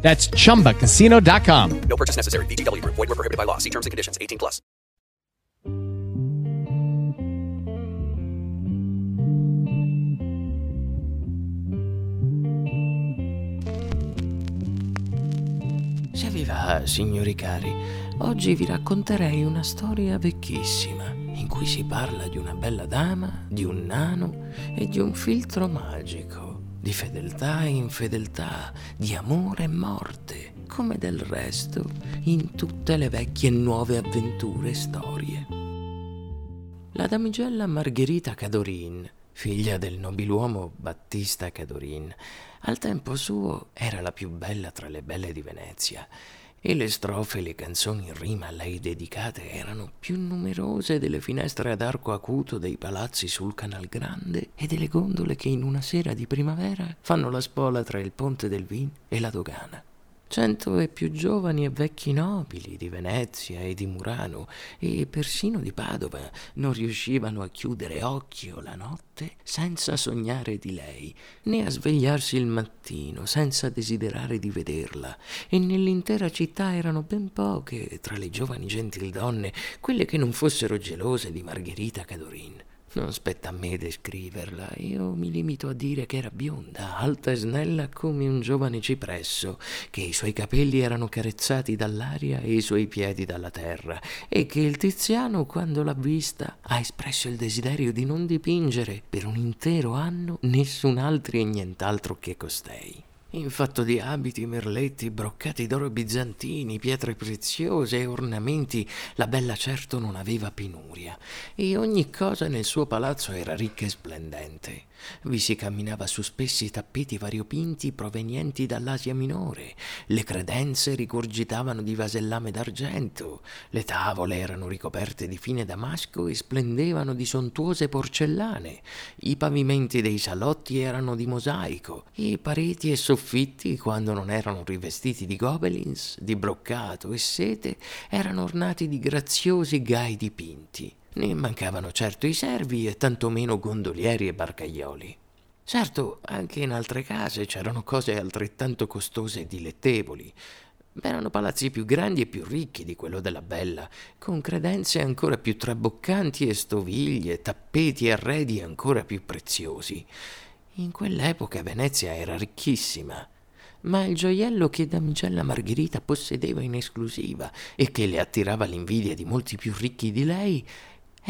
That's chumbacasino.com. No purchase necessary. VGW Group. Void were prohibited by law. See terms and conditions. 18 plus. Se vi va, signori cari, oggi vi racconterei una storia vecchissima in cui si parla di una bella dama, di un nano e di un filtro magico, di fedeltà e infedeltà, di amore e morte, come del resto in tutte le vecchie e nuove avventure e storie. La damigella Margherita Cadorin, figlia del nobiluomo Battista Cadorin, al tempo suo era la più bella tra le belle di Venezia e le strofe e le canzoni in rima a lei dedicate erano più numerose delle finestre ad arco acuto dei palazzi sul Canal Grande e delle gondole che in una sera di primavera fanno la spola tra il ponte del Vin e la dogana. Cento e più giovani e vecchi nobili di Venezia e di Murano e persino di Padova non riuscivano a chiudere occhio la notte senza sognare di lei, né a svegliarsi il mattino senza desiderare di vederla. E nell'intera città erano ben poche, tra le giovani gentildonne, quelle che non fossero gelose di Margherita Cadorin. Non spetta a me descriverla, io mi limito a dire che era bionda, alta e snella come un giovane cipresso, che i suoi capelli erano carezzati dall'aria e i suoi piedi dalla terra, e che il Tiziano, quando l'ha vista, ha espresso il desiderio di non dipingere per un intero anno nessun altro e nient'altro che costei. In fatto di abiti, merletti, broccati d'oro bizantini, pietre preziose e ornamenti, la bella certo non aveva penuria, e ogni cosa nel suo palazzo era ricca e splendente. Vi si camminava su spessi tappeti variopinti provenienti dall'Asia minore, le credenze rigurgitavano di vasellame d'argento, le tavole erano ricoperte di fine damasco e splendevano di sontuose porcellane, i pavimenti dei salotti erano di mosaico, e pareti e soffitti, quando non erano rivestiti di gobelins, di broccato e sete, erano ornati di graziosi gai dipinti. Ne mancavano certo i servi e tantomeno gondolieri e barcaioli. Certo, anche in altre case c'erano cose altrettanto costose e dilettevoli. Erano palazzi più grandi e più ricchi di quello della Bella, con credenze ancora più traboccanti e stoviglie, tappeti e arredi ancora più preziosi. In quell'epoca Venezia era ricchissima, ma il gioiello che damigella Margherita possedeva in esclusiva e che le attirava l'invidia di molti più ricchi di lei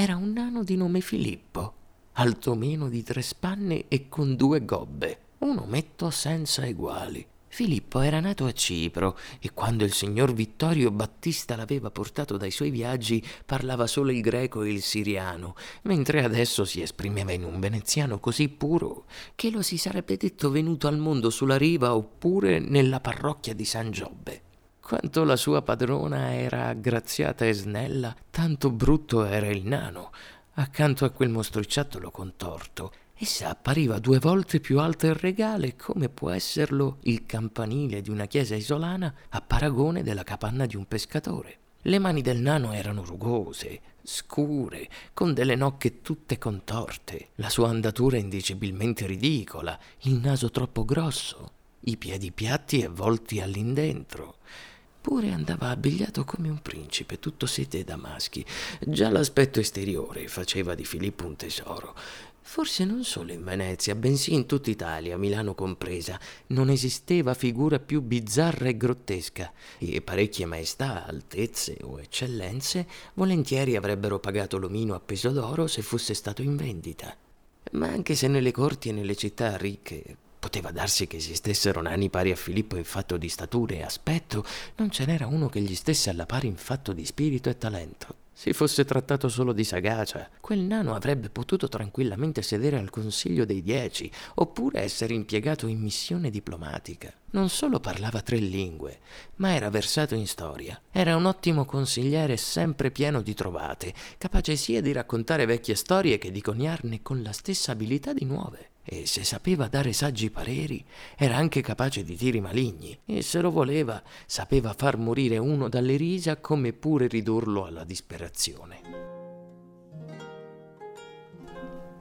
era un nano di nome Filippo, alto meno di tre spanne e con due gobbe, un ometto senza eguali. Filippo era nato a Cipro e quando il signor Vittorio Battista l'aveva portato dai suoi viaggi parlava solo il greco e il siriano, mentre adesso si esprimeva in un veneziano così puro che lo si sarebbe detto venuto al mondo sulla riva oppure nella parrocchia di San Giobbe. Quanto la sua padrona era aggraziata e snella, tanto brutto era il nano, accanto a quel mostriciattolo contorto. Essa appariva due volte più alta e regale come può esserlo il campanile di una chiesa isolana a paragone della capanna di un pescatore. Le mani del nano erano rugose, scure, con delle nocche tutte contorte, la sua andatura indicibilmente ridicola, il naso troppo grosso, i piedi piatti e volti all'indentro. Pure andava abbigliato come un principe, tutto sete e damaschi. Già l'aspetto esteriore faceva di Filippo un tesoro. Forse non solo in Venezia, bensì in tutta Italia, Milano compresa, non esisteva figura più bizzarra e grottesca, e parecchie maestà, altezze o eccellenze volentieri avrebbero pagato l'omino a peso d'oro se fosse stato in vendita. Ma anche se nelle corti e nelle città ricche Poteva darsi che esistessero nani pari a Filippo in fatto di statura e aspetto, non ce n'era uno che gli stesse alla pari in fatto di spirito e talento. Si fosse trattato solo di sagacia, quel nano avrebbe potuto tranquillamente sedere al Consiglio dei Dieci, oppure essere impiegato in missione diplomatica. Non solo parlava tre lingue, ma era versato in storia. Era un ottimo consigliere sempre pieno di trovate, capace sia di raccontare vecchie storie che di coniarne con la stessa abilità di nuove. E se sapeva dare saggi pareri, era anche capace di tiri maligni, e se lo voleva, sapeva far morire uno dalle risa come pure ridurlo alla disperazione.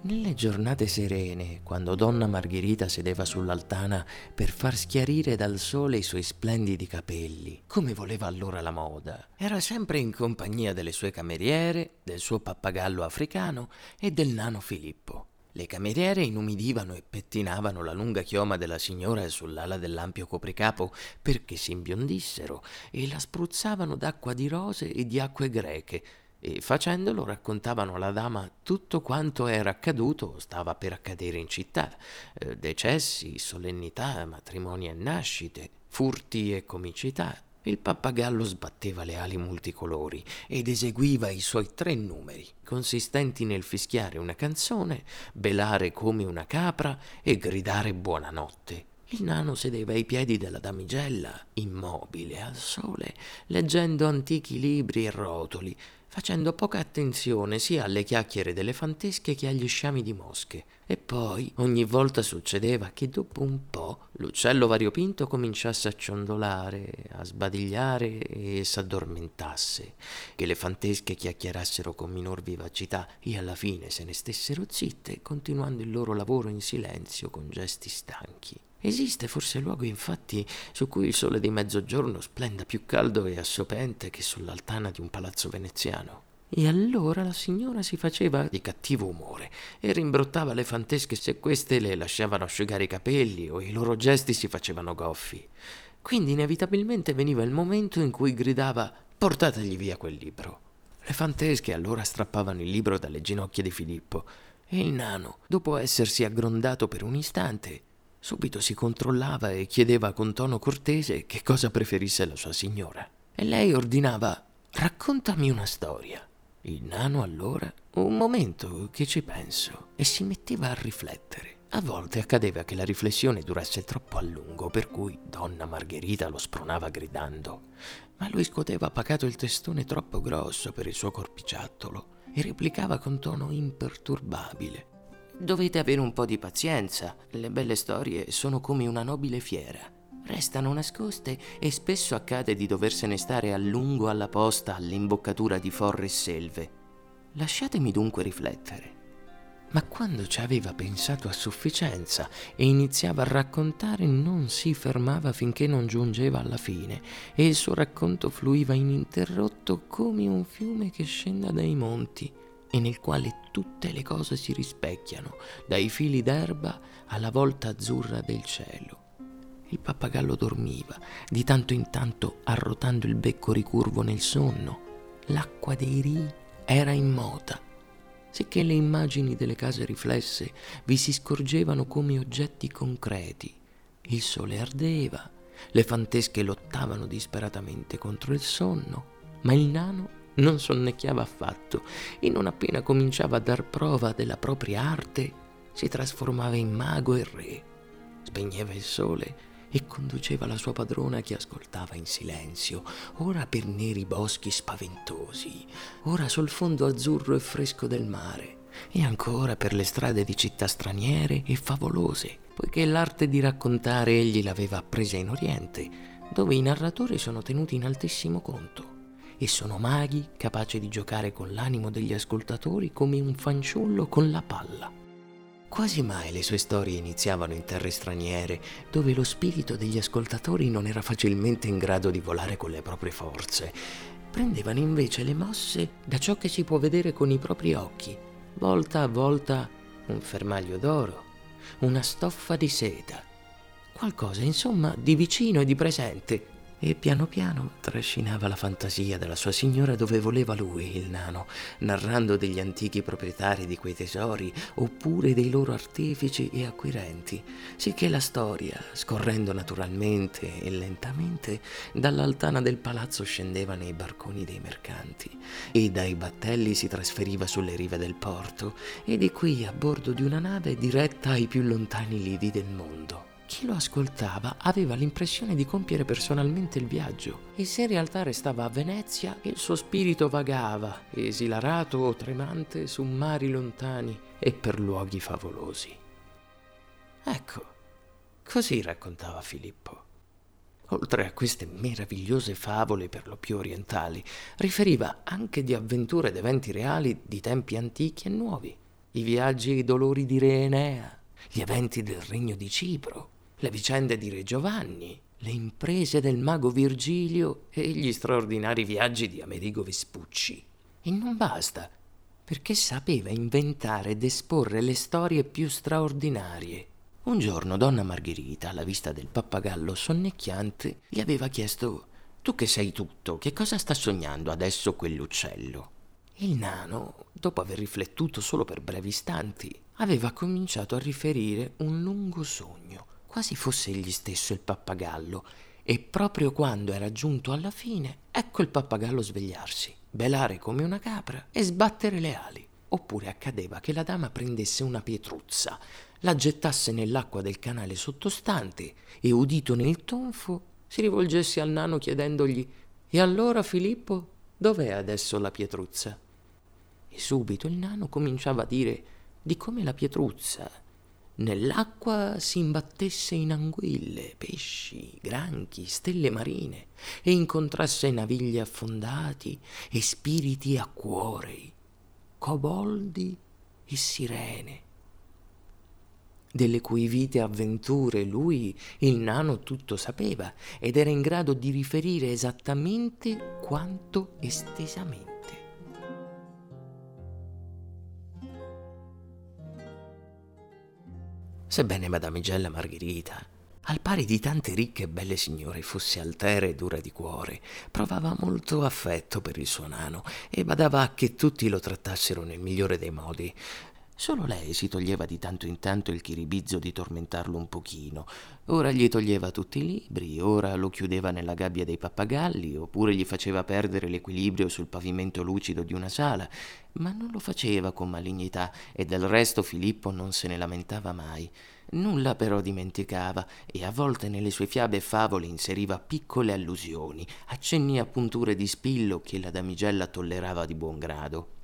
Nelle giornate serene, quando donna Margherita sedeva sull'altana per far schiarire dal sole i suoi splendidi capelli, come voleva allora la moda, era sempre in compagnia delle sue cameriere, del suo pappagallo africano e del nano Filippo. Le cameriere inumidivano e pettinavano la lunga chioma della signora sull'ala dell'ampio copricapo perché si imbiondissero e la spruzzavano d'acqua di rose e di acque greche e facendolo raccontavano alla dama tutto quanto era accaduto o stava per accadere in città, eh, decessi, solennità, matrimoni e nascite, furti e comicità. Il pappagallo sbatteva le ali multicolori ed eseguiva i suoi tre numeri, consistenti nel fischiare una canzone, belare come una capra e gridare buonanotte. Il nano sedeva ai piedi della damigella, immobile al sole, leggendo antichi libri e rotoli, facendo poca attenzione sia alle chiacchiere delle fantesche che agli sciami di mosche. E poi ogni volta succedeva che dopo un po' l'uccello variopinto cominciasse a ciondolare, a sbadigliare e s'addormentasse, che le fantesche chiacchierassero con minor vivacità e alla fine se ne stessero zitte, continuando il loro lavoro in silenzio con gesti stanchi. Esiste forse luogo infatti su cui il sole di mezzogiorno splenda più caldo e assopente che sull'altana di un palazzo veneziano. E allora la signora si faceva di cattivo umore e rimbrottava le fantesche se queste le lasciavano asciugare i capelli o i loro gesti si facevano goffi. Quindi inevitabilmente veniva il momento in cui gridava portategli via quel libro. Le fantesche allora strappavano il libro dalle ginocchia di Filippo e il nano, dopo essersi aggrondato per un istante, Subito si controllava e chiedeva con tono cortese che cosa preferisse la sua signora. E lei ordinava raccontami una storia. Il nano allora, un momento che ci penso, e si metteva a riflettere. A volte accadeva che la riflessione durasse troppo a lungo, per cui donna Margherita lo spronava gridando, ma lui scoteva pacato il testone troppo grosso per il suo corpiciattolo e replicava con tono imperturbabile. Dovete avere un po' di pazienza. Le belle storie sono come una nobile fiera. Restano nascoste e spesso accade di doversene stare a lungo alla posta all'imboccatura di forre e selve. Lasciatemi dunque riflettere. Ma quando ci aveva pensato a sufficienza e iniziava a raccontare, non si fermava finché non giungeva alla fine e il suo racconto fluiva ininterrotto come un fiume che scenda dai monti e nel quale tutte le cose si rispecchiano, dai fili d'erba alla volta azzurra del cielo. Il pappagallo dormiva, di tanto in tanto arrotando il becco ricurvo nel sonno. L'acqua dei rii era immota, sicché le immagini delle case riflesse vi si scorgevano come oggetti concreti. Il sole ardeva, le fantesche lottavano disperatamente contro il sonno, ma il nano non sonnecchiava affatto. E non appena cominciava a dar prova della propria arte, si trasformava in mago e re, spegneva il sole e conduceva la sua padrona che ascoltava in silenzio, ora per neri boschi spaventosi, ora sul fondo azzurro e fresco del mare, e ancora per le strade di città straniere e favolose, poiché l'arte di raccontare egli l'aveva appresa in Oriente, dove i narratori sono tenuti in altissimo conto e sono maghi capaci di giocare con l'animo degli ascoltatori come un fanciullo con la palla. Quasi mai le sue storie iniziavano in terre straniere, dove lo spirito degli ascoltatori non era facilmente in grado di volare con le proprie forze. Prendevano invece le mosse da ciò che si può vedere con i propri occhi, volta a volta un fermaglio d'oro, una stoffa di seta, qualcosa insomma di vicino e di presente, e piano piano trascinava la fantasia della sua signora dove voleva lui, il nano, narrando degli antichi proprietari di quei tesori oppure dei loro artefici e acquirenti, sicché la storia, scorrendo naturalmente e lentamente, dall'altana del palazzo scendeva nei barconi dei mercanti e dai battelli si trasferiva sulle rive del porto e di qui a bordo di una nave diretta ai più lontani lidi del mondo. Chi lo ascoltava aveva l'impressione di compiere personalmente il viaggio e se in realtà restava a Venezia il suo spirito vagava, esilarato o tremante, su mari lontani e per luoghi favolosi. Ecco, così raccontava Filippo. Oltre a queste meravigliose favole per lo più orientali, riferiva anche di avventure ed eventi reali di tempi antichi e nuovi, i viaggi e i dolori di Re Enea, gli eventi del regno di Cipro, le vicende di Re Giovanni, le imprese del mago Virgilio e gli straordinari viaggi di Amerigo Vespucci. E non basta, perché sapeva inventare ed esporre le storie più straordinarie. Un giorno donna Margherita, alla vista del pappagallo sonnecchiante, gli aveva chiesto Tu che sei tutto, che cosa sta sognando adesso quell'uccello? Il nano, dopo aver riflettuto solo per brevi istanti, aveva cominciato a riferire un lungo sogno quasi fosse egli stesso il pappagallo, e proprio quando era giunto alla fine, ecco il pappagallo svegliarsi, belare come una capra e sbattere le ali. Oppure accadeva che la dama prendesse una pietruzza, la gettasse nell'acqua del canale sottostante e, udito nel tonfo, si rivolgesse al nano chiedendogli E allora Filippo, dov'è adesso la pietruzza? E subito il nano cominciava a dire di come la pietruzza, nell'acqua si imbattesse in anguille, pesci, granchi, stelle marine e incontrasse navigli affondati e spiriti acquorei, coboldi e sirene, delle cui vite avventure lui, il nano, tutto sapeva ed era in grado di riferire esattamente quanto estesamente. Sebbene Madamigella Margherita, al pari di tante ricche e belle signore, fosse altera e dura di cuore, provava molto affetto per il suo nano e badava a che tutti lo trattassero nel migliore dei modi. Solo lei si toglieva di tanto in tanto il chiribizzo di tormentarlo un pochino. Ora gli toglieva tutti i libri, ora lo chiudeva nella gabbia dei pappagalli, oppure gli faceva perdere l'equilibrio sul pavimento lucido di una sala, ma non lo faceva con malignità e del resto Filippo non se ne lamentava mai. Nulla però dimenticava e a volte nelle sue fiabe e favole inseriva piccole allusioni, accenni a punture di spillo che la damigella tollerava di buon grado.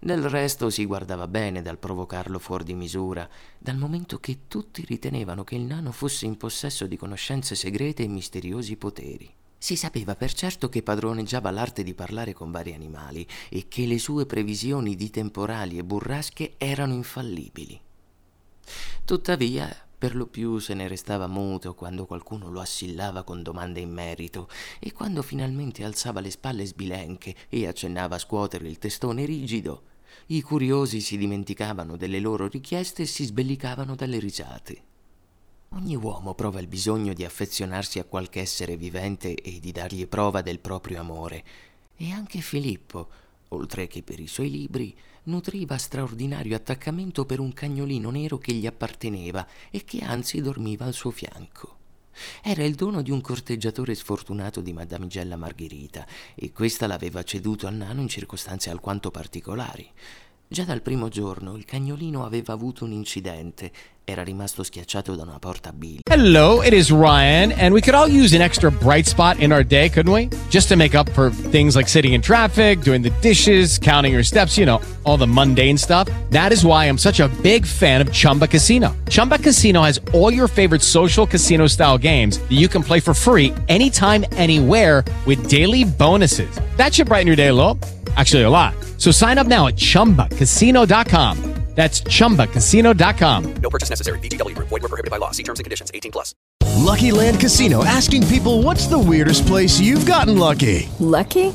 Del resto si guardava bene dal provocarlo fuori di misura, dal momento che tutti ritenevano che il nano fosse in possesso di conoscenze segrete e misteriosi poteri. Si sapeva per certo che padroneggiava l'arte di parlare con vari animali e che le sue previsioni di temporali e burrasche erano infallibili. Tuttavia, per lo più se ne restava muto quando qualcuno lo assillava con domande in merito e quando finalmente alzava le spalle sbilenche e accennava a scuotere il testone rigido, i curiosi si dimenticavano delle loro richieste e si sbellicavano dalle risate. Ogni uomo prova il bisogno di affezionarsi a qualche essere vivente e di dargli prova del proprio amore. E anche Filippo, oltre che per i suoi libri, nutriva straordinario attaccamento per un cagnolino nero che gli apparteneva e che anzi dormiva al suo fianco. Era il dono di un corteggiatore sfortunato di Madamigella Margherita e questa l'aveva ceduto al nano in circostanze alquanto particolari. Già dal primo giorno il cagnolino aveva avuto un incidente. Era rimasto schiacciato da una porta a. Hello, it is Ryan, and we could all use an extra bright spot in our day, couldn't we? Just to make up for things like sitting in traffic, doing the dishes, counting your steps, you know, all the mundane stuff. That is why I'm such a big fan of Chumba Casino. Chumba Casino has all your favorite social casino style games that you can play for free anytime, anywhere with daily bonuses. That should brighten your day a little. Actually, a lot. So sign up now at chumbacasino.com. That's chumbacasino.com. No purchase necessary. VGW Group. Void were prohibited by law. See terms and conditions. 18 plus. Lucky Land Casino asking people what's the weirdest place you've gotten lucky? Lucky?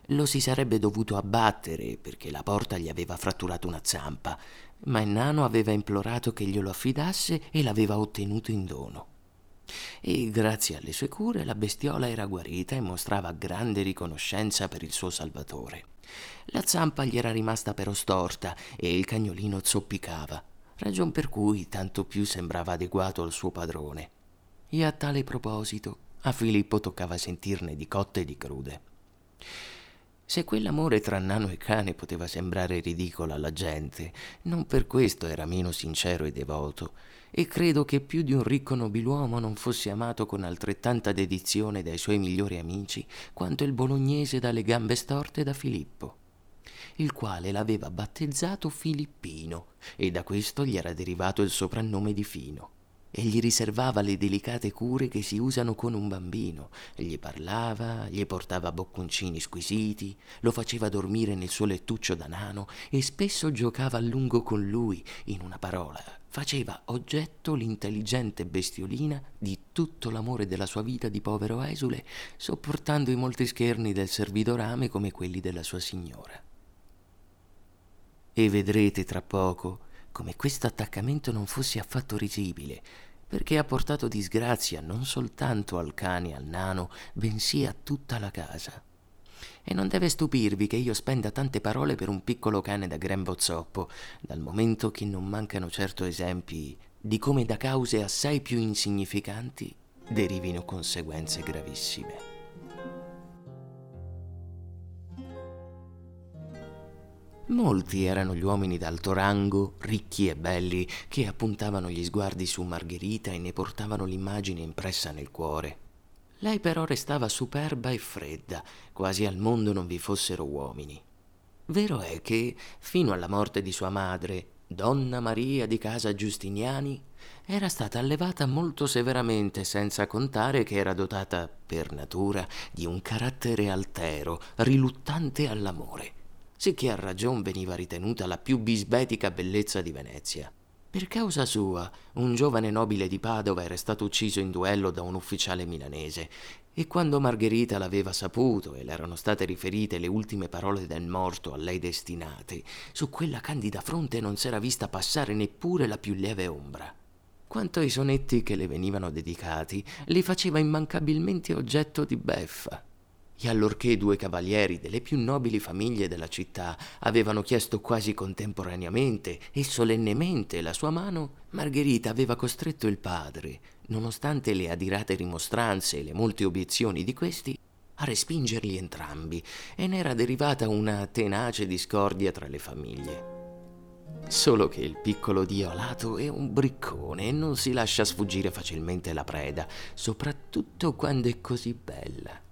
lo si sarebbe dovuto abbattere perché la porta gli aveva fratturato una zampa, ma il nano aveva implorato che glielo affidasse e l'aveva ottenuto in dono. E grazie alle sue cure la bestiola era guarita e mostrava grande riconoscenza per il suo salvatore. La zampa gli era rimasta però storta e il cagnolino zoppicava, ragion per cui tanto più sembrava adeguato al suo padrone. E a tale proposito a Filippo toccava sentirne di cotte e di crude. Se quell'amore tra nano e cane poteva sembrare ridicolo alla gente, non per questo era meno sincero e devoto, e credo che più di un ricco nobiluomo non fosse amato con altrettanta dedizione dai suoi migliori amici quanto il bolognese dalle gambe storte da Filippo, il quale l'aveva battezzato Filippino, e da questo gli era derivato il soprannome di Fino e gli riservava le delicate cure che si usano con un bambino. Gli parlava, gli portava bocconcini squisiti, lo faceva dormire nel suo lettuccio da nano e spesso giocava a lungo con lui. In una parola, faceva oggetto l'intelligente bestiolina di tutto l'amore della sua vita di povero esule, sopportando i molti scherni del servidorame come quelli della sua signora. E vedrete tra poco come questo attaccamento non fosse affatto risibile, perché ha portato disgrazia non soltanto al cane al nano, bensì a tutta la casa. E non deve stupirvi che io spenda tante parole per un piccolo cane da grembo zoppo, dal momento che non mancano certo esempi di come da cause assai più insignificanti derivino conseguenze gravissime. Molti erano gli uomini d'alto rango, ricchi e belli, che appuntavano gli sguardi su Margherita e ne portavano l'immagine impressa nel cuore. Lei però restava superba e fredda, quasi al mondo non vi fossero uomini. Vero è che, fino alla morte di sua madre, Donna Maria di casa Giustiniani, era stata allevata molto severamente, senza contare che era dotata, per natura, di un carattere altero, riluttante all'amore sicché a ragion veniva ritenuta la più bisbetica bellezza di Venezia. Per causa sua, un giovane nobile di Padova era stato ucciso in duello da un ufficiale milanese, e quando Margherita l'aveva saputo e le erano state riferite le ultime parole del morto a lei destinate, su quella candida fronte non s'era vista passare neppure la più lieve ombra. Quanto ai sonetti che le venivano dedicati, li faceva immancabilmente oggetto di beffa e allorché due cavalieri delle più nobili famiglie della città avevano chiesto quasi contemporaneamente e solennemente la sua mano, Margherita aveva costretto il padre, nonostante le adirate rimostranze e le molte obiezioni di questi, a respingerli entrambi, e ne era derivata una tenace discordia tra le famiglie. Solo che il piccolo diolato è un briccone e non si lascia sfuggire facilmente la preda, soprattutto quando è così bella.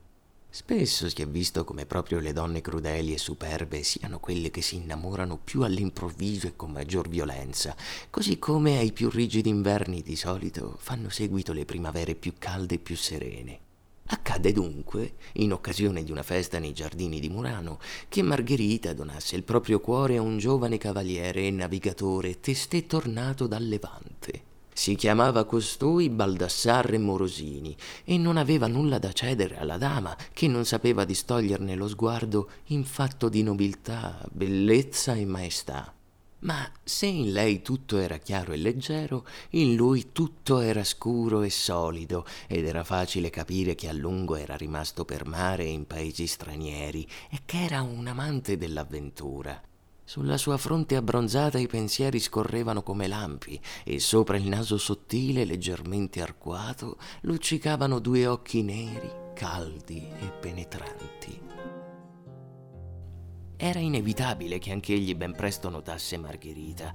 Spesso si è visto come proprio le donne crudeli e superbe siano quelle che si innamorano più all'improvviso e con maggior violenza, così come ai più rigidi inverni di solito fanno seguito le primavere più calde e più serene. Accadde dunque, in occasione di una festa nei giardini di Murano, che Margherita donasse il proprio cuore a un giovane cavaliere e navigatore testè tornato dal Levante. Si chiamava costui Baldassarre Morosini e non aveva nulla da cedere alla dama che non sapeva distoglierne lo sguardo in fatto di nobiltà, bellezza e maestà. Ma se in lei tutto era chiaro e leggero, in lui tutto era scuro e solido, ed era facile capire che a lungo era rimasto per mare in paesi stranieri e che era un amante dell'avventura. Sulla sua fronte abbronzata i pensieri scorrevano come lampi e sopra il naso sottile, leggermente arcuato, luccicavano due occhi neri, caldi e penetranti. Era inevitabile che anch'egli ben presto notasse Margherita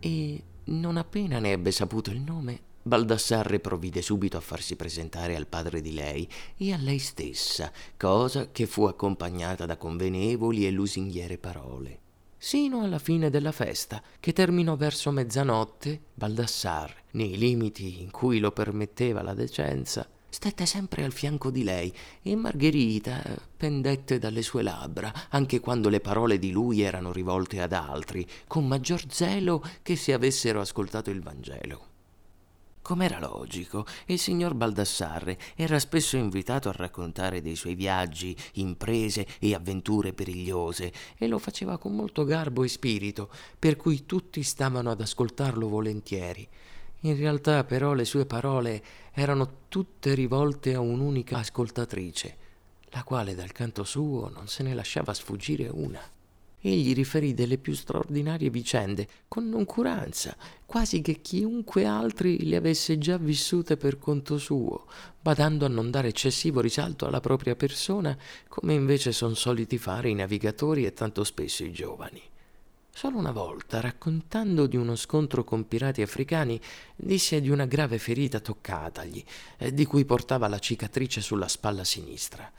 e, non appena ne ebbe saputo il nome, Baldassarre provvide subito a farsi presentare al padre di lei e a lei stessa, cosa che fu accompagnata da convenevoli e lusinghiere parole sino alla fine della festa, che terminò verso mezzanotte, Baldassar, nei limiti in cui lo permetteva la decenza, stette sempre al fianco di lei e Margherita pendette dalle sue labbra, anche quando le parole di lui erano rivolte ad altri, con maggior zelo che se avessero ascoltato il Vangelo. Com'era logico, il signor Baldassarre era spesso invitato a raccontare dei suoi viaggi, imprese e avventure perigliose e lo faceva con molto garbo e spirito, per cui tutti stavano ad ascoltarlo volentieri. In realtà però le sue parole erano tutte rivolte a un'unica ascoltatrice, la quale dal canto suo non se ne lasciava sfuggire una. Egli riferì delle più straordinarie vicende, con noncuranza, quasi che chiunque altri le avesse già vissute per conto suo, badando a non dare eccessivo risalto alla propria persona, come invece son soliti fare i navigatori e tanto spesso i giovani. Solo una volta, raccontando di uno scontro con pirati africani, disse di una grave ferita toccatagli, eh, di cui portava la cicatrice sulla spalla sinistra.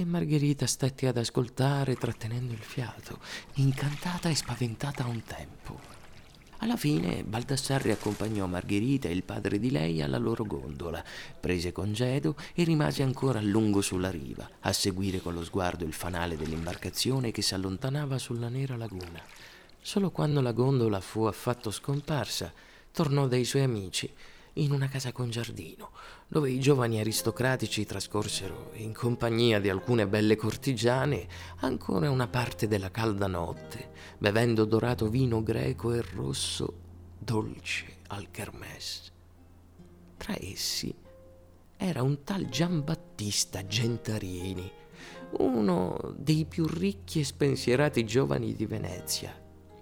E Margherita stette ad ascoltare, trattenendo il fiato, incantata e spaventata a un tempo. Alla fine Baldassarre accompagnò Margherita e il padre di lei alla loro gondola, prese congedo e rimase ancora a lungo sulla riva, a seguire con lo sguardo il fanale dell'imbarcazione che si allontanava sulla nera laguna. Solo quando la gondola fu affatto scomparsa, tornò dai suoi amici in una casa con giardino, dove i giovani aristocratici trascorsero, in compagnia di alcune belle cortigiane, ancora una parte della calda notte, bevendo dorato vino greco e rosso dolce al kermesse. Tra essi era un tal Giambattista Gentarini, uno dei più ricchi e spensierati giovani di Venezia,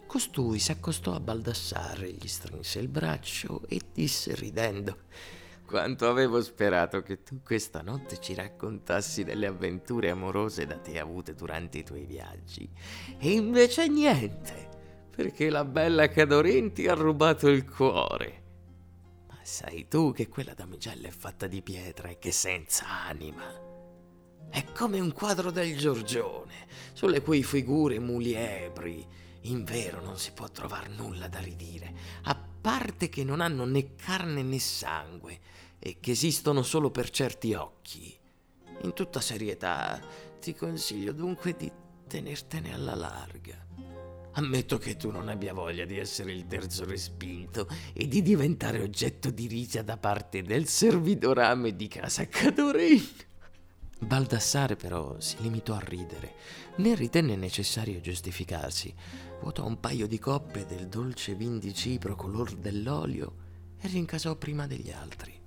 Costui s'accostò a Baldassarre, gli strinse il braccio e disse ridendo quanto avevo sperato che tu questa notte ci raccontassi delle avventure amorose da te avute durante i tuoi viaggi. E invece niente, perché la bella Cadorin ti ha rubato il cuore. Ma sai tu che quella damigella è fatta di pietra e che senza anima. È come un quadro del Giorgione, sulle cui figure muliebri in vero non si può trovar nulla da ridire, a parte che non hanno né carne né sangue e che esistono solo per certi occhi. In tutta serietà ti consiglio dunque di tenertene alla larga. Ammetto che tu non abbia voglia di essere il terzo respinto e di diventare oggetto di risa da parte del servidorame di casa Cadorin. Baldassare però si limitò a ridere, né ritenne necessario giustificarsi. Vuotò un paio di coppe del dolce vin di Cipro color dell'olio e rincasò prima degli altri.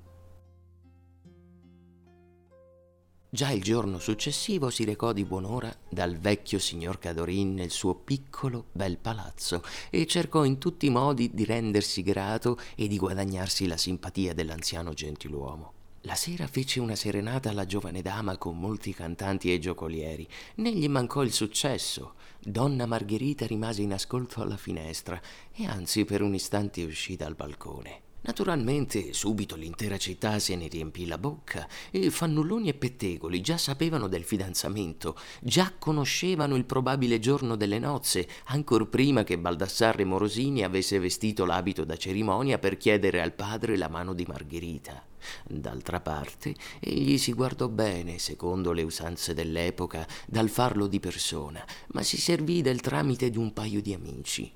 Già il giorno successivo si recò di buon'ora dal vecchio signor Cadorin nel suo piccolo bel palazzo e cercò in tutti i modi di rendersi grato e di guadagnarsi la simpatia dell'anziano gentiluomo. La sera fece una serenata alla giovane dama con molti cantanti e giocolieri. Né gli mancò il successo. Donna Margherita rimase in ascolto alla finestra e anzi per un istante uscì dal balcone. Naturalmente subito l'intera città se ne riempì la bocca e fannulloni e pettegoli già sapevano del fidanzamento, già conoscevano il probabile giorno delle nozze, ancor prima che Baldassarre Morosini avesse vestito l'abito da cerimonia per chiedere al padre la mano di Margherita. D'altra parte, egli si guardò bene, secondo le usanze dell'epoca, dal farlo di persona, ma si servì del tramite di un paio di amici.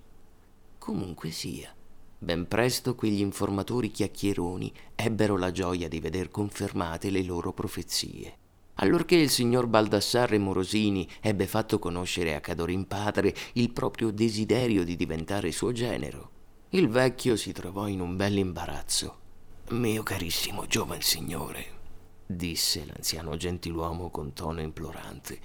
Comunque sia. Ben presto quegli informatori chiacchieroni ebbero la gioia di veder confermate le loro profezie. Allorché il signor Baldassarre Morosini ebbe fatto conoscere a Cadorin padre il proprio desiderio di diventare suo genero, il vecchio si trovò in un bel imbarazzo. Mio carissimo giovane signore, disse l'anziano gentiluomo con tono implorante,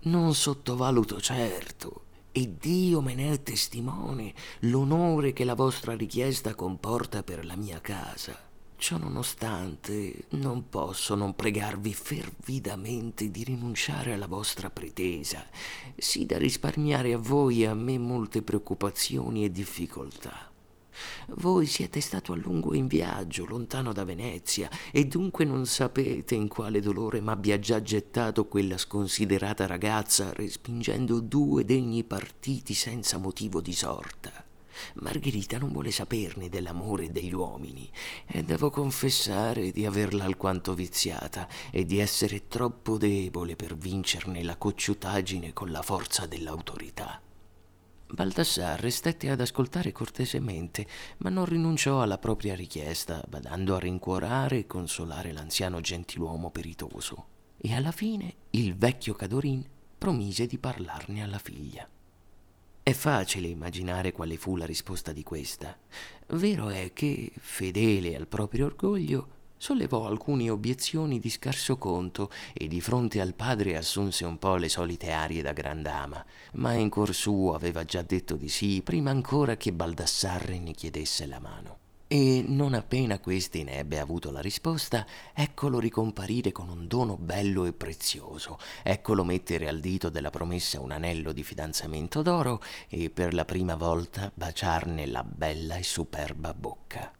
non sottovaluto certo e Dio me ne è testimone l'onore che la vostra richiesta comporta per la mia casa. Ciò nonostante, non posso non pregarvi fervidamente di rinunciare alla vostra pretesa, sì da risparmiare a voi e a me molte preoccupazioni e difficoltà. Voi siete stato a lungo in viaggio, lontano da Venezia, e dunque non sapete in quale dolore m'abbia già gettato quella sconsiderata ragazza, respingendo due degni partiti senza motivo di sorta. Margherita non vuole saperne dell'amore degli uomini e devo confessare di averla alquanto viziata e di essere troppo debole per vincerne la cocciutaggine con la forza dell'autorità. Baldassarre stette ad ascoltare cortesemente, ma non rinunciò alla propria richiesta, badando a rincuorare e consolare l'anziano gentiluomo peritoso. E alla fine il vecchio Cadorin promise di parlarne alla figlia. È facile immaginare quale fu la risposta di questa. Vero è che, fedele al proprio orgoglio, sollevò alcune obiezioni di scarso conto e di fronte al padre assunse un po' le solite arie da gran dama, ma in cuor suo aveva già detto di sì prima ancora che Baldassarre ne chiedesse la mano. E non appena questi ne ebbe avuto la risposta, eccolo ricomparire con un dono bello e prezioso, eccolo mettere al dito della promessa un anello di fidanzamento d'oro e per la prima volta baciarne la bella e superba bocca.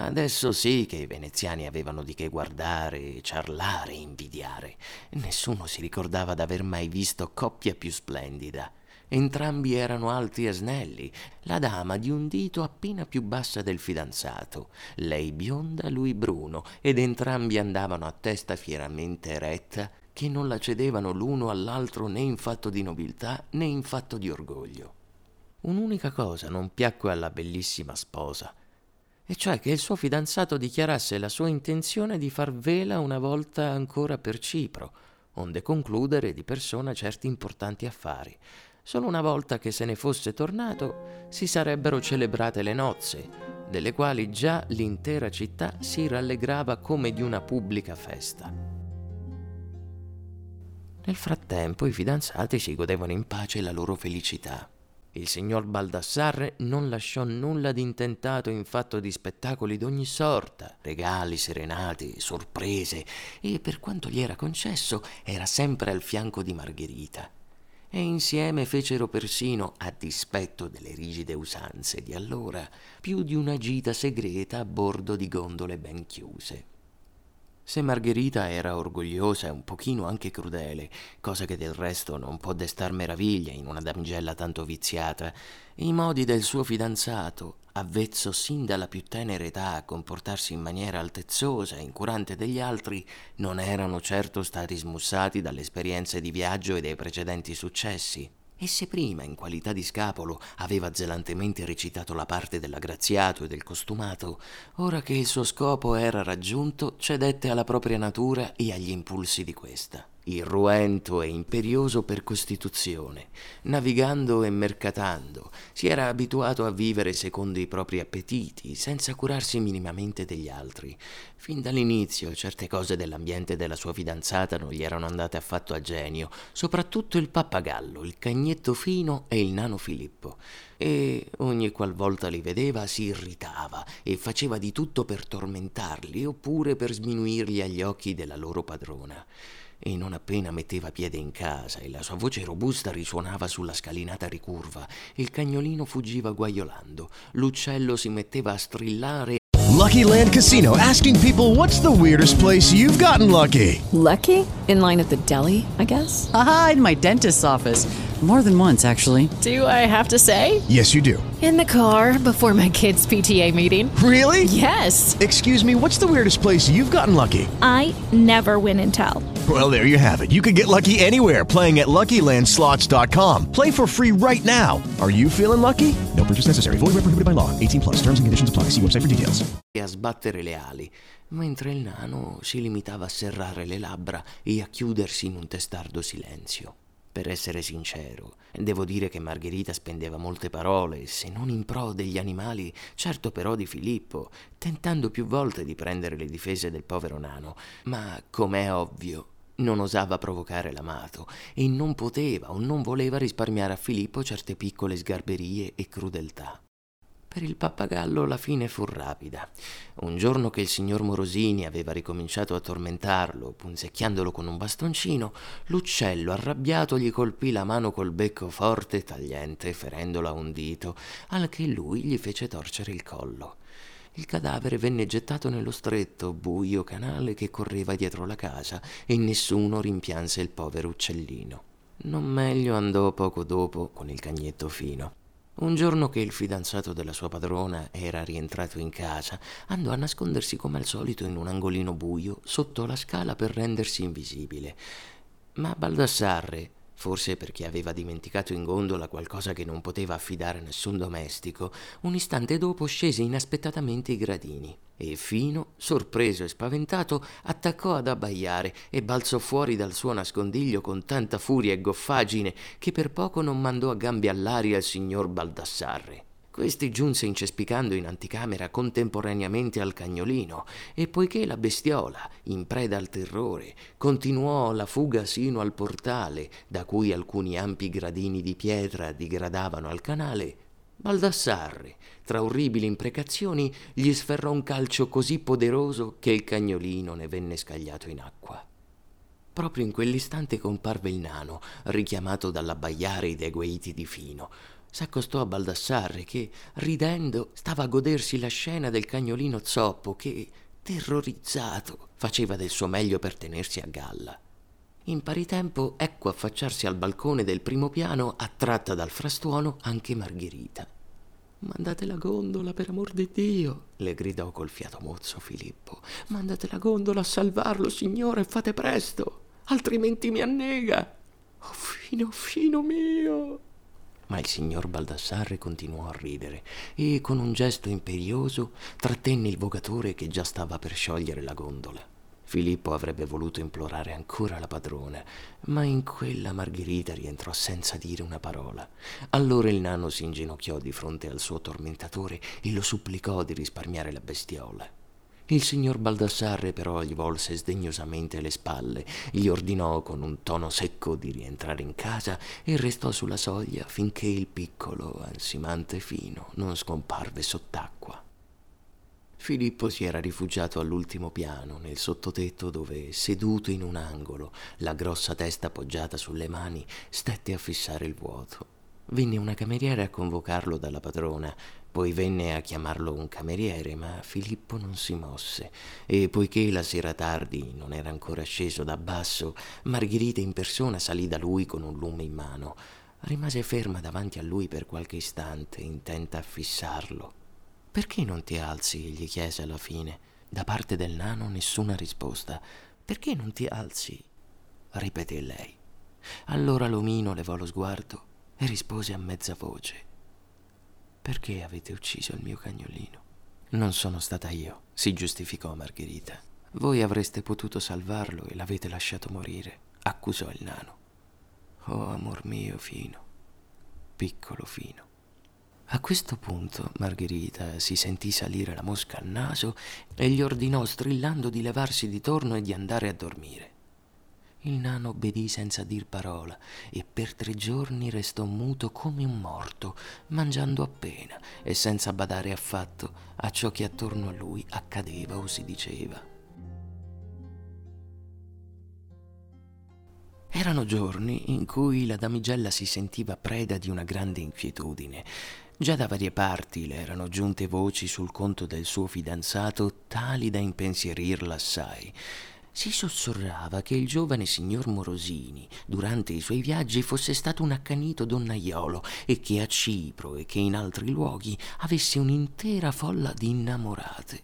Adesso sì che i veneziani avevano di che guardare, ciarlare, invidiare. Nessuno si ricordava d'aver mai visto coppia più splendida. Entrambi erano alti e snelli, la dama di un dito appena più bassa del fidanzato, lei bionda, lui bruno, ed entrambi andavano a testa fieramente eretta, che non la cedevano l'uno all'altro né in fatto di nobiltà né in fatto di orgoglio. Un'unica cosa non piacque alla bellissima sposa, e cioè che il suo fidanzato dichiarasse la sua intenzione di far vela una volta ancora per Cipro, onde concludere di persona certi importanti affari. Solo una volta che se ne fosse tornato si sarebbero celebrate le nozze, delle quali già l'intera città si rallegrava come di una pubblica festa. Nel frattempo i fidanzati si godevano in pace la loro felicità. Il signor Baldassarre non lasciò nulla di intentato in fatto di spettacoli d'ogni sorta, regali, serenate, sorprese, e per quanto gli era concesso era sempre al fianco di Margherita. E insieme fecero persino, a dispetto delle rigide usanze di allora, più di una gita segreta a bordo di gondole ben chiuse. Se Margherita era orgogliosa e un pochino anche crudele, cosa che del resto non può destar meraviglia in una damigella tanto viziata, i modi del suo fidanzato, avvezzo sin dalla più tenera età a comportarsi in maniera altezzosa e incurante degli altri, non erano certo stati smussati dalle esperienze di viaggio e dai precedenti successi. E se prima, in qualità di scapolo, aveva zelantemente recitato la parte dell'aggraziato e del costumato, ora che il suo scopo era raggiunto, cedette alla propria natura e agli impulsi di questa irruento e imperioso per costituzione, navigando e mercatando, si era abituato a vivere secondo i propri appetiti, senza curarsi minimamente degli altri. Fin dall'inizio certe cose dell'ambiente della sua fidanzata non gli erano andate affatto a genio, soprattutto il pappagallo, il cagnetto fino e il nano Filippo. E ogni qualvolta li vedeva si irritava e faceva di tutto per tormentarli oppure per sminuirli agli occhi della loro padrona e non appena metteva piede in casa e la sua voce robusta risuonava sulla scalinata ricurva, il cagnolino fuggiva guaiolando, l'uccello si metteva a strillare. Lucky Land Casino asking people what's the weirdest place you've gotten lucky? Lucky? In line at the deli, I guess? Aha, in my dentist's office. More than once, actually. Do I have to say? Yes, you do. In the car before my kids' PTA meeting. Really? Yes. Excuse me, what's the weirdest place you've gotten lucky? I never win and tell. Well, there you have it. You can get lucky anywhere playing at LuckyLandSlots.com. Play for free right now. Are you feeling lucky? No purchase necessary. Void where prohibited by law. 18 plus. Terms and conditions apply. See website for details. e a sbattere le ali, mentre il nano si limitava a serrare le labbra e a chiudersi in un testardo silenzio. Per essere sincero, devo dire che Margherita spendeva molte parole, se non in pro degli animali, certo però di Filippo, tentando più volte di prendere le difese del povero nano, ma, com'è ovvio, non osava provocare l'amato e non poteva o non voleva risparmiare a Filippo certe piccole sgarberie e crudeltà. Per il pappagallo la fine fu rapida. Un giorno che il signor Morosini aveva ricominciato a tormentarlo, punzecchiandolo con un bastoncino, l'uccello arrabbiato gli colpì la mano col becco forte e tagliente, ferendolo a un dito, al che lui gli fece torcere il collo. Il cadavere venne gettato nello stretto, buio canale che correva dietro la casa e nessuno rimpianse il povero uccellino. Non meglio andò poco dopo con il cagnetto fino. Un giorno che il fidanzato della sua padrona era rientrato in casa, andò a nascondersi come al solito in un angolino buio sotto la scala per rendersi invisibile. Ma Baldassarre, Forse perché aveva dimenticato in gondola qualcosa che non poteva affidare a nessun domestico, un istante dopo scese inaspettatamente i gradini e Fino, sorpreso e spaventato, attaccò ad abbaiare e balzò fuori dal suo nascondiglio con tanta furia e goffaggine che per poco non mandò a gambe all'aria il signor Baldassarre. Questi giunse incespicando in anticamera contemporaneamente al cagnolino e poiché la bestiola, in preda al terrore, continuò la fuga sino al portale, da cui alcuni ampi gradini di pietra digradavano al canale, Baldassarre, tra orribili imprecazioni, gli sferrò un calcio così poderoso che il cagnolino ne venne scagliato in acqua. Proprio in quell'istante comparve il nano, richiamato dall'abbaiare dei guaiti di Fino, s'accostò a Baldassarre che, ridendo, stava a godersi la scena del cagnolino zoppo che, terrorizzato, faceva del suo meglio per tenersi a galla. In pari tempo ecco affacciarsi al balcone del primo piano, attratta dal frastuono, anche Margherita. Mandate la gondola, per amor di Dio, le gridò col fiato mozzo Filippo. Mandate la gondola a salvarlo, signore, fate presto, altrimenti mi annega. Oh, fino, fino mio. Ma il signor Baldassarre continuò a ridere e con un gesto imperioso trattenne il vogatore che già stava per sciogliere la gondola. Filippo avrebbe voluto implorare ancora la padrona, ma in quella Margherita rientrò senza dire una parola. Allora il nano si inginocchiò di fronte al suo tormentatore e lo supplicò di risparmiare la bestiola. Il signor Baldassarre però gli volse sdegnosamente le spalle, gli ordinò con un tono secco di rientrare in casa e restò sulla soglia finché il piccolo, ansimante fino, non scomparve sott'acqua. Filippo si era rifugiato all'ultimo piano, nel sottotetto dove, seduto in un angolo, la grossa testa appoggiata sulle mani, stette a fissare il vuoto. Venne una cameriera a convocarlo dalla padrona, poi venne a chiamarlo un cameriere, ma Filippo non si mosse e poiché la sera tardi non era ancora sceso da basso, Margherita in persona salì da lui con un lume in mano. Rimase ferma davanti a lui per qualche istante, intenta a fissarlo. Perché non ti alzi? gli chiese alla fine. Da parte del nano nessuna risposta. Perché non ti alzi? ripeté lei. Allora l'omino levò lo sguardo e rispose a mezza voce. Perché avete ucciso il mio cagnolino? Non sono stata io, si giustificò Margherita. Voi avreste potuto salvarlo e l'avete lasciato morire, accusò il nano. Oh, amor mio, fino, piccolo fino. A questo punto Margherita si sentì salire la mosca al naso e gli ordinò strillando di levarsi di torno e di andare a dormire. Il nano obbedì senza dir parola e per tre giorni restò muto come un morto, mangiando appena e senza badare affatto a ciò che attorno a lui accadeva o si diceva. Erano giorni in cui la damigella si sentiva preda di una grande inquietudine. Già da varie parti le erano giunte voci sul conto del suo fidanzato tali da impensierirla assai si sussurrava che il giovane signor Morosini, durante i suoi viaggi, fosse stato un accanito donnaiolo e che a Cipro e che in altri luoghi avesse un'intera folla di innamorate.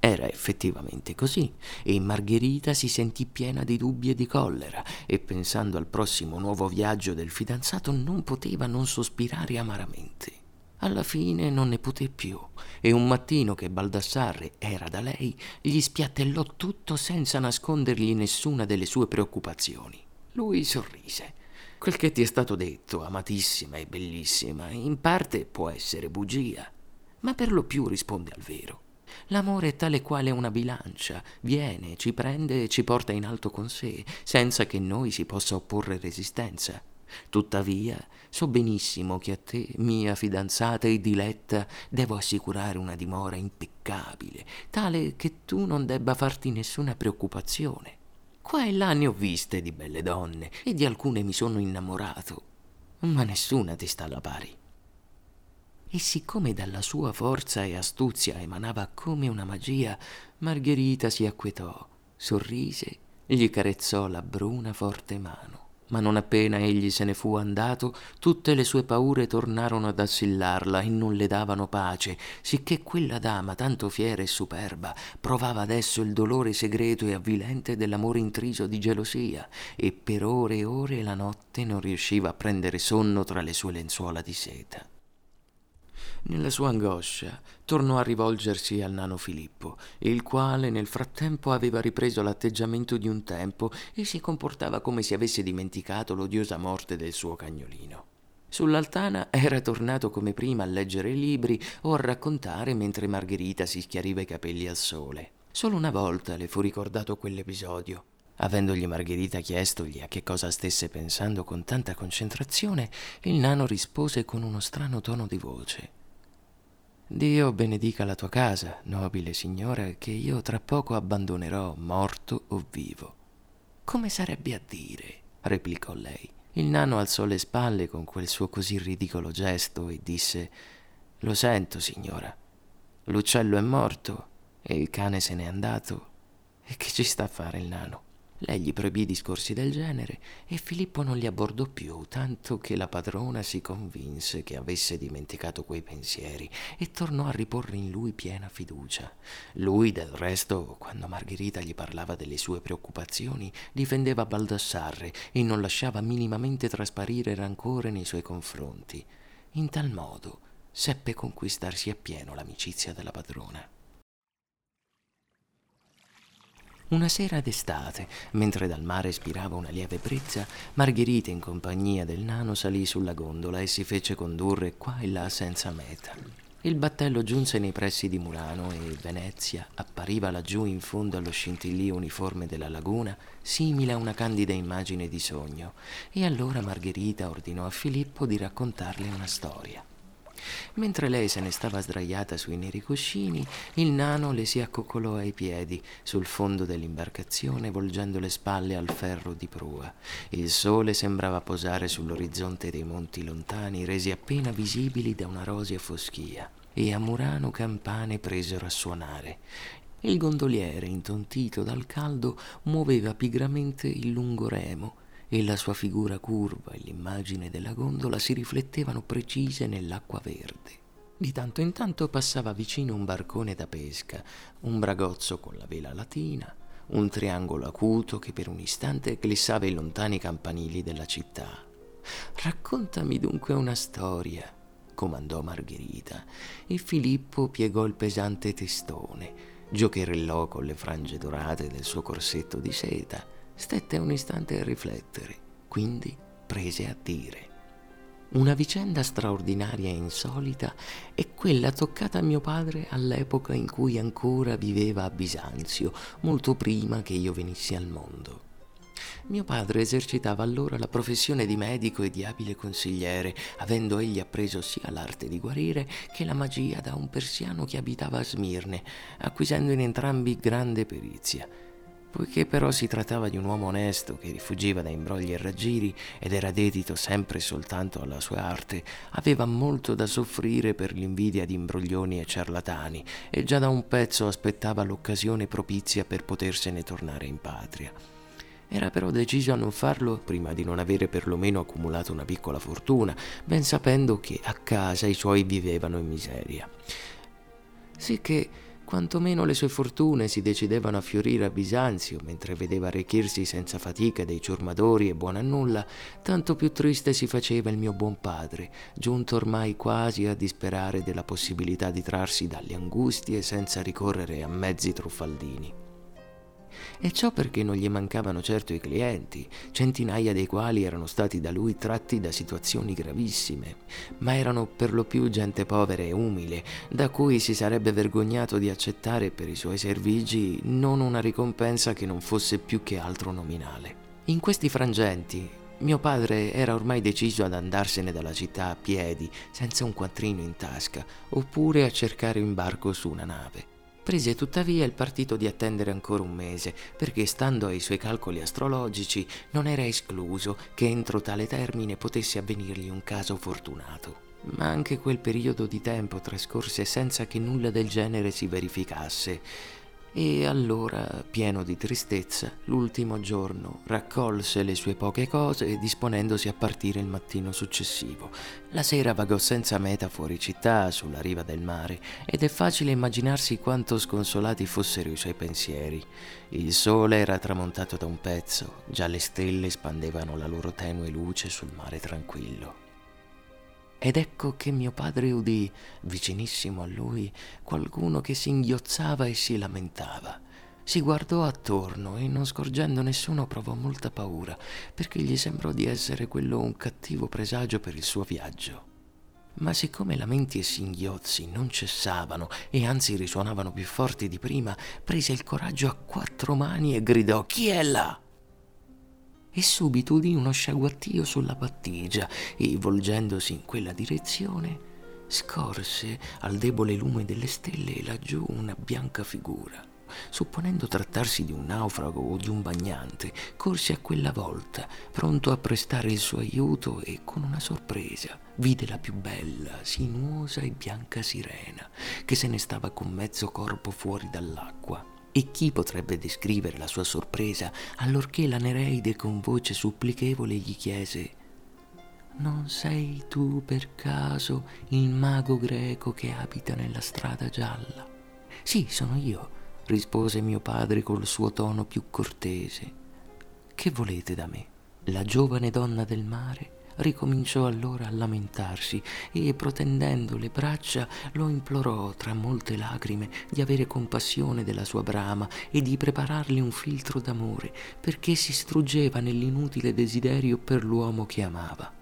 Era effettivamente così, e Margherita si sentì piena di dubbi e di collera, e pensando al prossimo nuovo viaggio del fidanzato non poteva non sospirare amaramente. Alla fine non ne poté più e un mattino che Baldassarre era da lei gli spiattellò tutto senza nascondergli nessuna delle sue preoccupazioni. Lui sorrise. Quel che ti è stato detto, amatissima e bellissima, in parte può essere bugia, ma per lo più risponde al vero. L'amore è tale quale una bilancia, viene, ci prende e ci porta in alto con sé, senza che noi si possa opporre resistenza. Tuttavia, so benissimo che a te, mia fidanzata e diletta, devo assicurare una dimora impeccabile, tale che tu non debba farti nessuna preoccupazione. Qua e là ne ho viste di belle donne e di alcune mi sono innamorato, ma nessuna ti sta alla pari. E siccome dalla sua forza e astuzia emanava come una magia, Margherita si acquetò, sorrise, gli carezzò la bruna forte mano ma non appena egli se ne fu andato, tutte le sue paure tornarono ad assillarla e non le davano pace, sicché quella dama, tanto fiera e superba, provava adesso il dolore segreto e avvilente dell'amore intriso di gelosia, e per ore e ore la notte non riusciva a prendere sonno tra le sue lenzuola di seta. Nella sua angoscia tornò a rivolgersi al nano Filippo, il quale nel frattempo aveva ripreso l'atteggiamento di un tempo e si comportava come se avesse dimenticato l'odiosa morte del suo cagnolino. Sull'altana era tornato come prima a leggere libri o a raccontare mentre Margherita si schiariva i capelli al sole. Solo una volta le fu ricordato quell'episodio. Avendogli Margherita chiestogli a che cosa stesse pensando con tanta concentrazione, il nano rispose con uno strano tono di voce. Dio benedica la tua casa, nobile signora, che io tra poco abbandonerò, morto o vivo. Come sarebbe a dire? replicò lei. Il nano alzò le spalle con quel suo così ridicolo gesto e disse Lo sento, signora. L'uccello è morto e il cane se n'è andato. E che ci sta a fare il nano? Lei gli proibì discorsi del genere e Filippo non li abbordò più, tanto che la padrona si convinse che avesse dimenticato quei pensieri e tornò a riporre in lui piena fiducia. Lui, del resto, quando Margherita gli parlava delle sue preoccupazioni, difendeva Baldassarre e non lasciava minimamente trasparire rancore nei suoi confronti. In tal modo seppe conquistarsi appieno l'amicizia della padrona. Una sera d'estate, mentre dal mare spirava una lieve brezza, Margherita in compagnia del nano salì sulla gondola e si fece condurre qua e là senza meta. Il battello giunse nei pressi di Murano e Venezia appariva laggiù in fondo allo scintillio uniforme della laguna, simile a una candida immagine di sogno, e allora Margherita ordinò a Filippo di raccontarle una storia. Mentre lei se ne stava sdraiata sui neri cuscini, il nano le si accoccolò ai piedi sul fondo dell'imbarcazione volgendo le spalle al ferro di prua. Il sole sembrava posare sull'orizzonte dei monti lontani resi appena visibili da una rosea foschia e a Murano campane presero a suonare. Il gondoliere, intontito dal caldo, muoveva pigramente il lungo remo e la sua figura curva e l'immagine della gondola si riflettevano precise nell'acqua verde. Di tanto in tanto passava vicino un barcone da pesca, un bragozzo con la vela latina, un triangolo acuto che per un istante eclissava i lontani campanili della città. Raccontami dunque una storia, comandò Margherita, e Filippo piegò il pesante testone, giocherellò con le frange dorate del suo corsetto di seta, Stette un istante a riflettere, quindi prese a dire. Una vicenda straordinaria e insolita è quella toccata a mio padre all'epoca in cui ancora viveva a Bisanzio, molto prima che io venissi al mondo. Mio padre esercitava allora la professione di medico e di abile consigliere, avendo egli appreso sia l'arte di guarire che la magia da un persiano che abitava a Smirne, acquisendo in entrambi grande perizia. Poiché però si trattava di un uomo onesto che rifuggiva da imbrogli e raggiri ed era dedito sempre soltanto alla sua arte, aveva molto da soffrire per l'invidia di imbroglioni e ciarlatani e già da un pezzo aspettava l'occasione propizia per potersene tornare in patria. Era però deciso a non farlo prima di non avere perlomeno accumulato una piccola fortuna, ben sapendo che a casa i suoi vivevano in miseria. Sicché quantomeno le sue fortune si decidevano a fiorire a Bisanzio, mentre vedeva arricchirsi senza fatica dei ciurmadori e buono a nulla, tanto più triste si faceva il mio buon padre, giunto ormai quasi a disperare della possibilità di trarsi dalle angustie senza ricorrere a mezzi truffaldini. E ciò perché non gli mancavano certo i clienti, centinaia dei quali erano stati da lui tratti da situazioni gravissime, ma erano per lo più gente povera e umile, da cui si sarebbe vergognato di accettare per i suoi servigi non una ricompensa che non fosse più che altro nominale. In questi frangenti mio padre era ormai deciso ad andarsene dalla città a piedi, senza un quattrino in tasca, oppure a cercare imbarco su una nave. Prese tuttavia il partito di attendere ancora un mese, perché stando ai suoi calcoli astrologici non era escluso che entro tale termine potesse avvenirgli un caso fortunato. Ma anche quel periodo di tempo trascorse senza che nulla del genere si verificasse. E allora, pieno di tristezza, l'ultimo giorno raccolse le sue poche cose disponendosi a partire il mattino successivo. La sera vagò senza meta fuori città, sulla riva del mare, ed è facile immaginarsi quanto sconsolati fossero i suoi pensieri. Il sole era tramontato da un pezzo, già le stelle spandevano la loro tenue luce sul mare tranquillo. Ed ecco che mio padre udì, vicinissimo a lui, qualcuno che si inghiozzava e si lamentava. Si guardò attorno e non scorgendo nessuno provò molta paura, perché gli sembrò di essere quello un cattivo presagio per il suo viaggio. Ma siccome lamenti e singhiozzi non cessavano e anzi risuonavano più forti di prima, prese il coraggio a quattro mani e gridò Chi è là? E subito udì uno sciaguattio sulla battigia e, volgendosi in quella direzione, scorse al debole lume delle stelle laggiù una bianca figura. Supponendo trattarsi di un naufrago o di un bagnante, corse a quella volta, pronto a prestare il suo aiuto e con una sorpresa vide la più bella, sinuosa e bianca sirena, che se ne stava con mezzo corpo fuori dall'acqua e chi potrebbe descrivere la sua sorpresa allorché la Nereide con voce supplichevole gli chiese Non sei tu per caso il mago greco che abita nella strada gialla? Sì, sono io, rispose mio padre col suo tono più cortese. Che volete da me? La giovane donna del mare ricominciò allora a lamentarsi e, protendendo le braccia, lo implorò tra molte lacrime di avere compassione della sua brama e di prepararle un filtro d'amore, perché si struggeva nell'inutile desiderio per l'uomo che amava.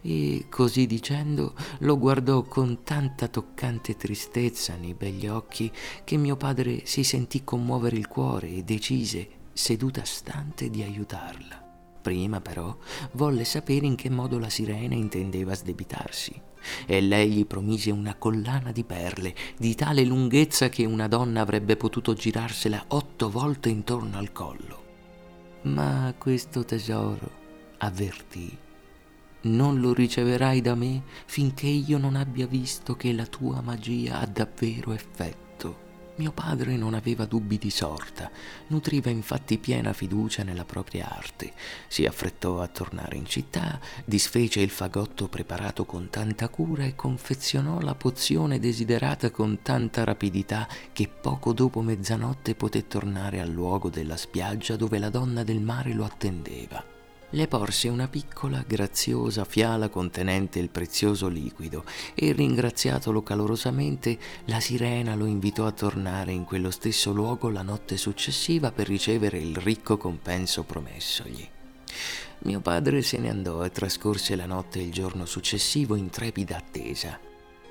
E così dicendo lo guardò con tanta toccante tristezza nei begli occhi che mio padre si sentì commuovere il cuore e decise, seduta stante, di aiutarla. Prima però volle sapere in che modo la sirena intendeva sdebitarsi e lei gli promise una collana di perle di tale lunghezza che una donna avrebbe potuto girarsela otto volte intorno al collo. Ma questo tesoro, avvertì, non lo riceverai da me finché io non abbia visto che la tua magia ha davvero effetto. Mio padre non aveva dubbi di sorta, nutriva infatti piena fiducia nella propria arte. Si affrettò a tornare in città, disfece il fagotto preparato con tanta cura e confezionò la pozione desiderata con tanta rapidità che poco dopo mezzanotte poté tornare al luogo della spiaggia dove la donna del mare lo attendeva le porse una piccola, graziosa fiala contenente il prezioso liquido e ringraziatolo calorosamente, la sirena lo invitò a tornare in quello stesso luogo la notte successiva per ricevere il ricco compenso promessogli. Mio padre se ne andò e trascorse la notte e il giorno successivo in trepida attesa,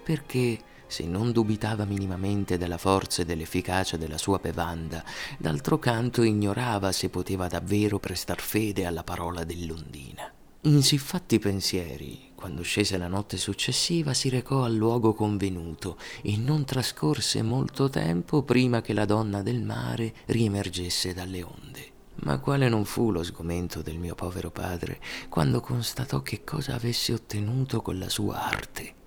perché se non dubitava minimamente della forza e dell'efficacia della sua bevanda, d'altro canto ignorava se poteva davvero prestar fede alla parola dell'ondina. In siffatti pensieri, quando scese la notte successiva, si recò al luogo convenuto e non trascorse molto tempo prima che la donna del mare riemergesse dalle onde. Ma quale non fu lo sgomento del mio povero padre quando constatò che cosa avesse ottenuto con la sua arte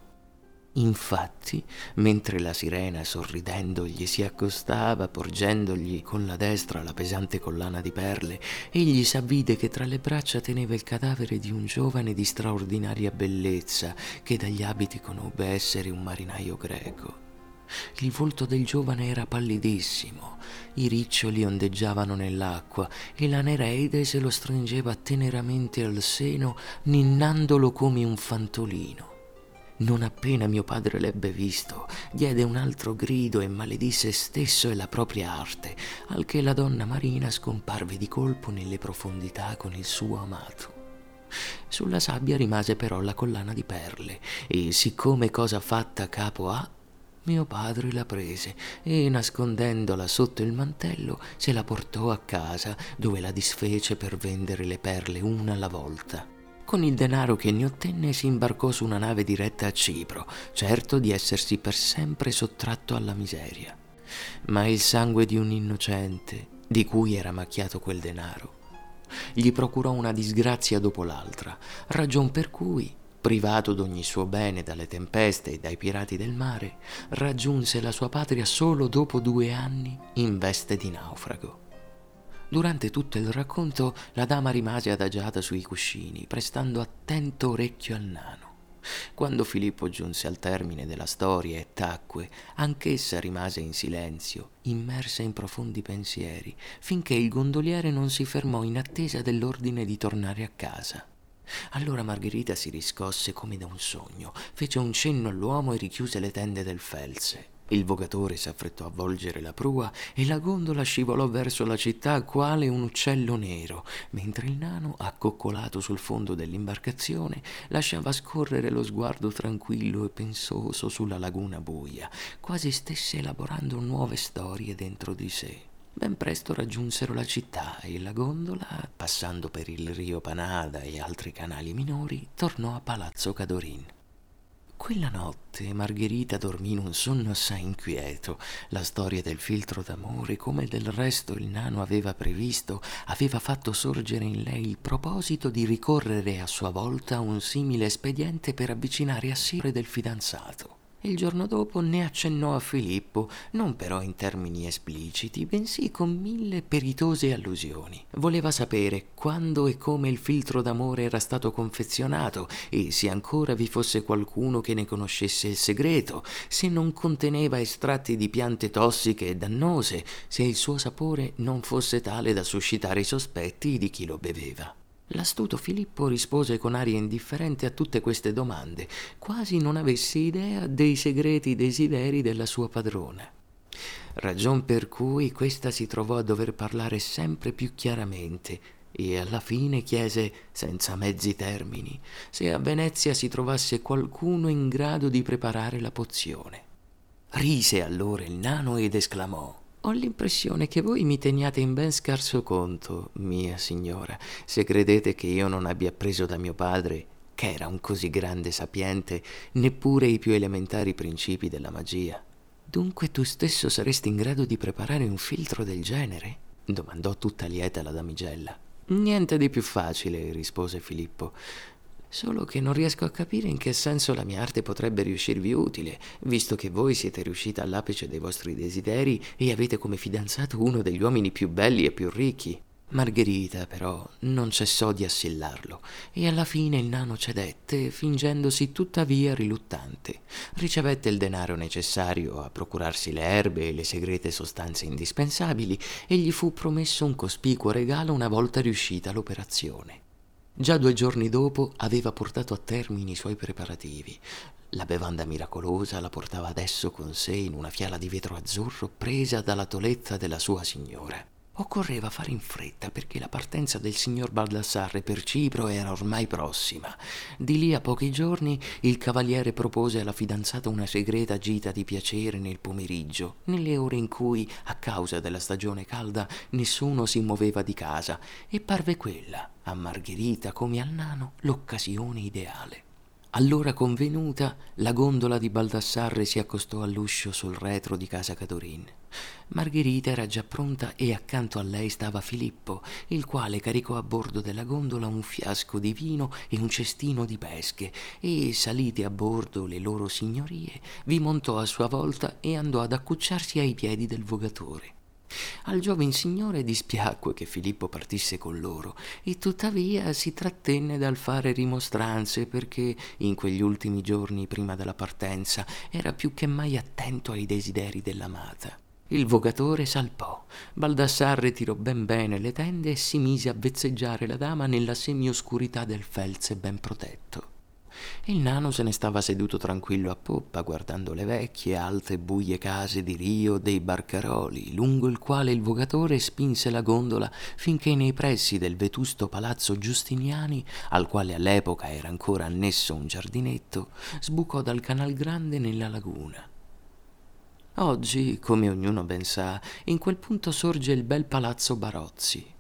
Infatti, mentre la sirena sorridendo gli si accostava, porgendogli con la destra la pesante collana di perle, egli s'avvide che tra le braccia teneva il cadavere di un giovane di straordinaria bellezza, che dagli abiti conobbe essere un marinaio greco. Il volto del giovane era pallidissimo, i riccioli ondeggiavano nell'acqua e la Nereide se lo stringeva teneramente al seno, ninnandolo come un fantolino. Non appena mio padre l'ebbe visto, diede un altro grido e maledì se stesso e la propria arte, al che la donna marina scomparve di colpo nelle profondità con il suo amato. Sulla sabbia rimase però la collana di perle e siccome cosa fatta capo ha, mio padre la prese e nascondendola sotto il mantello se la portò a casa dove la disfece per vendere le perle una alla volta. Con il denaro che ne ottenne si imbarcò su una nave diretta a Cipro, certo di essersi per sempre sottratto alla miseria. Ma il sangue di un innocente, di cui era macchiato quel denaro, gli procurò una disgrazia dopo l'altra, ragion per cui, privato d'ogni suo bene dalle tempeste e dai pirati del mare, raggiunse la sua patria solo dopo due anni in veste di naufrago. Durante tutto il racconto la dama rimase adagiata sui cuscini, prestando attento orecchio al nano. Quando Filippo giunse al termine della storia e tacque, anch'essa rimase in silenzio, immersa in profondi pensieri, finché il gondoliere non si fermò in attesa dell'ordine di tornare a casa. Allora Margherita si riscosse come da un sogno, fece un cenno all'uomo e richiuse le tende del Felse. Il vogatore s'affrettò a volgere la prua e la gondola scivolò verso la città quale un uccello nero, mentre il nano, accoccolato sul fondo dell'imbarcazione, lasciava scorrere lo sguardo tranquillo e pensoso sulla laguna buia, quasi stesse elaborando nuove storie dentro di sé. Ben presto raggiunsero la città e la gondola, passando per il rio Panada e altri canali minori, tornò a Palazzo Cadorin. Quella notte Margherita dormì in un sonno assai inquieto. La storia del filtro d'amore, come del resto il nano aveva previsto, aveva fatto sorgere in lei il proposito di ricorrere a sua volta a un simile espediente per avvicinare a sé del fidanzato. Il giorno dopo ne accennò a Filippo, non però in termini espliciti, bensì con mille peritose allusioni. Voleva sapere quando e come il filtro d'amore era stato confezionato e se ancora vi fosse qualcuno che ne conoscesse il segreto, se non conteneva estratti di piante tossiche e dannose, se il suo sapore non fosse tale da suscitare i sospetti di chi lo beveva. L'astuto Filippo rispose con aria indifferente a tutte queste domande, quasi non avesse idea dei segreti desideri della sua padrona. Ragion per cui questa si trovò a dover parlare sempre più chiaramente e alla fine chiese, senza mezzi termini, se a Venezia si trovasse qualcuno in grado di preparare la pozione. Rise allora il nano ed esclamò ho l'impressione che voi mi teniate in ben scarso conto, mia signora, se credete che io non abbia appreso da mio padre, che era un così grande sapiente, neppure i più elementari principi della magia. Dunque tu stesso saresti in grado di preparare un filtro del genere? domandò tutta lieta la damigella. Niente di più facile, rispose Filippo. Solo che non riesco a capire in che senso la mia arte potrebbe riuscirvi utile, visto che voi siete riuscita all'apice dei vostri desideri e avete come fidanzato uno degli uomini più belli e più ricchi. Margherita, però, non cessò di assillarlo, e alla fine il nano cedette, fingendosi tuttavia riluttante. Ricevette il denaro necessario a procurarsi le erbe e le segrete sostanze indispensabili, e gli fu promesso un cospicuo regalo una volta riuscita l'operazione. Già due giorni dopo aveva portato a termine i suoi preparativi. La bevanda miracolosa la portava adesso con sé in una fiala di vetro azzurro presa dalla tolezza della sua signora. Occorreva fare in fretta perché la partenza del signor Baldassarre per Cipro era ormai prossima. Di lì a pochi giorni il cavaliere propose alla fidanzata una segreta gita di piacere nel pomeriggio, nelle ore in cui, a causa della stagione calda, nessuno si muoveva di casa, e parve quella, a Margherita come al nano, l'occasione ideale. Allora convenuta, la gondola di Baldassarre si accostò all'uscio sul retro di casa Cadorin. Margherita era già pronta e accanto a lei stava Filippo, il quale caricò a bordo della gondola un fiasco di vino e un cestino di pesche e, salite a bordo le loro signorie, vi montò a sua volta e andò ad accucciarsi ai piedi del vogatore. Al gioven signore dispiacque che Filippo partisse con loro e tuttavia si trattenne dal fare rimostranze perché in quegli ultimi giorni prima della partenza era più che mai attento ai desideri dell'amata. Il vogatore salpò. Baldassarre tirò ben bene le tende e si mise a vezzeggiare la dama nella semioscurità del felze ben protetto. Il nano se ne stava seduto tranquillo a poppa, guardando le vecchie, alte, buie case di Rio dei Barcaroli, lungo il quale il vogatore spinse la gondola finché nei pressi del vetusto palazzo Giustiniani, al quale all'epoca era ancora annesso un giardinetto, sbucò dal canal grande nella laguna. Oggi, come ognuno ben sa, in quel punto sorge il bel palazzo Barozzi,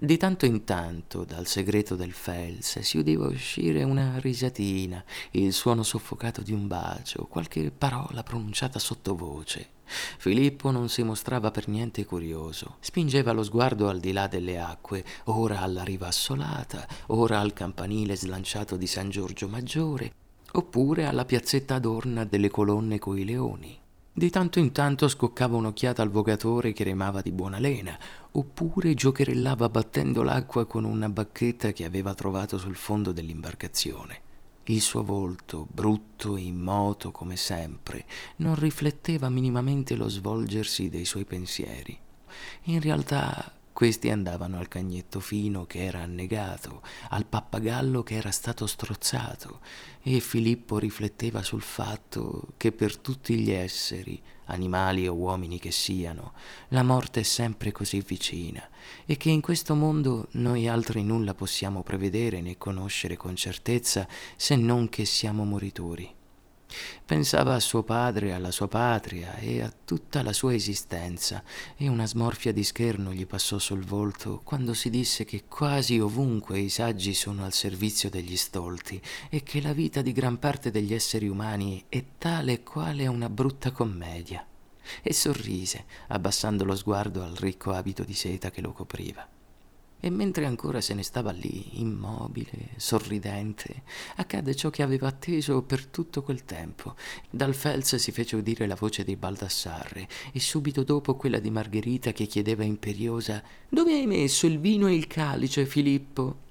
di tanto in tanto dal segreto del Fels si udiva uscire una risatina, il suono soffocato di un bacio, qualche parola pronunciata sottovoce. Filippo non si mostrava per niente curioso. Spingeva lo sguardo al di là delle acque, ora alla riva assolata, ora al campanile slanciato di San Giorgio Maggiore, oppure alla piazzetta adorna delle colonne coi leoni. Di tanto in tanto scoccava un'occhiata al vogatore che remava di buona lena, oppure giocherellava battendo l'acqua con una bacchetta che aveva trovato sul fondo dell'imbarcazione. Il suo volto, brutto e immoto come sempre, non rifletteva minimamente lo svolgersi dei suoi pensieri. In realtà questi andavano al cagnetto fino che era annegato, al pappagallo che era stato strozzato, e Filippo rifletteva sul fatto che per tutti gli esseri, animali o uomini che siano, la morte è sempre così vicina e che in questo mondo noi altri nulla possiamo prevedere né conoscere con certezza se non che siamo moritori. Pensava a suo padre, alla sua patria e a tutta la sua esistenza, e una smorfia di scherno gli passò sul volto quando si disse che quasi ovunque i saggi sono al servizio degli stolti e che la vita di gran parte degli esseri umani è tale e quale una brutta commedia. E sorrise, abbassando lo sguardo al ricco abito di seta che lo copriva. E mentre ancora se ne stava lì, immobile, sorridente, accadde ciò che aveva atteso per tutto quel tempo. Dal Fels si fece udire la voce di Baldassarre e subito dopo quella di Margherita che chiedeva imperiosa Dove hai messo il vino e il calice, Filippo?